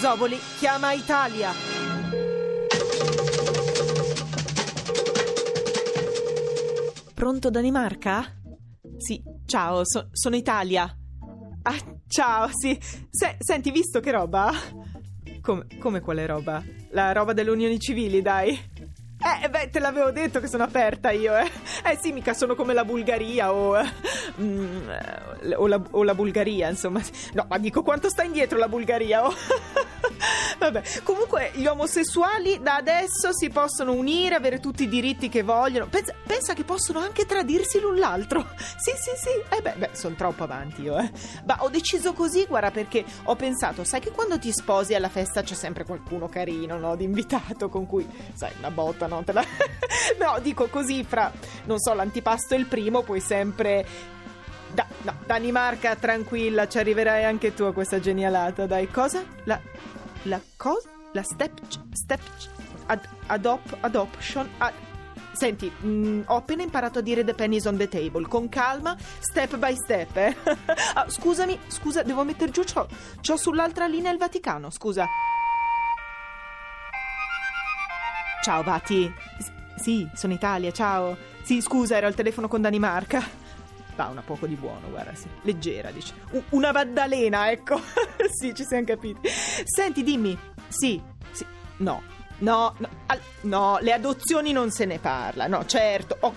Marzovoli chiama Italia. Pronto Danimarca? Sì, ciao, so- sono Italia. Ah, ciao, sì. Se- senti, visto che roba? Come, come quale roba? La roba delle unioni civili, dai. Eh, beh, te l'avevo detto che sono aperta io, eh. Eh sì, mica sono come la Bulgaria o, mm, o, la, o la Bulgaria, insomma. No, ma dico quanto sta indietro la Bulgaria, oh. Vabbè, comunque gli omosessuali da adesso si possono unire, avere tutti i diritti che vogliono. Pensa, pensa che possono anche tradirsi l'un l'altro. Sì, sì, sì. Eh beh, beh sono troppo avanti io, eh. Ma ho deciso così, guarda, perché ho pensato, sai che quando ti sposi alla festa c'è sempre qualcuno carino, no? Di invitato con cui, sai, una botta, no? La... no, dico così, fra, non so, l'antipasto e il primo puoi sempre da, no, Danimarca, tranquilla, ci arriverai anche tu a questa genialata, dai. Cosa? La la cosa? La step... step... Ad, adop, adoption... Ad, Senti, mh, mm, ho appena imparato a dire the pennies on the table. Con calma, step by step, eh. ah, scusami, scusa, devo mettere giù. C'ho, c'ho sull'altra linea il Vaticano, scusa. Ciao, Vati. S- sì, sono Italia, ciao. Sì, scusa, era al telefono con Danimarca. Va, una poco di buono, guarda, sì. Leggera, dice. U- una Maddalena, ecco. sì, ci siamo capiti. Senti, dimmi. Sì, sì. No, No, no, al, no, le adozioni non se ne parla. No, certo. Oh,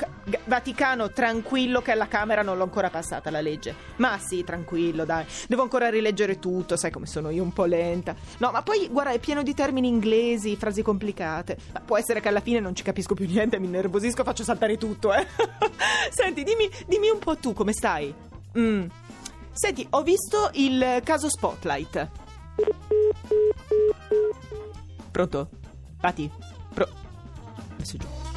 Vaticano, tranquillo che alla Camera non l'ho ancora passata la legge. Ma sì, tranquillo, dai. Devo ancora rileggere tutto, sai come sono io un po' lenta. No, ma poi guarda, è pieno di termini inglesi, frasi complicate. Ma può essere che alla fine non ci capisco più niente, mi nervosisco, faccio saltare tutto, eh. Senti, dimmi, dimmi un po' tu come stai. Mm. Senti, ho visto il caso Spotlight. Pronto? Pati, pro... Messo giù.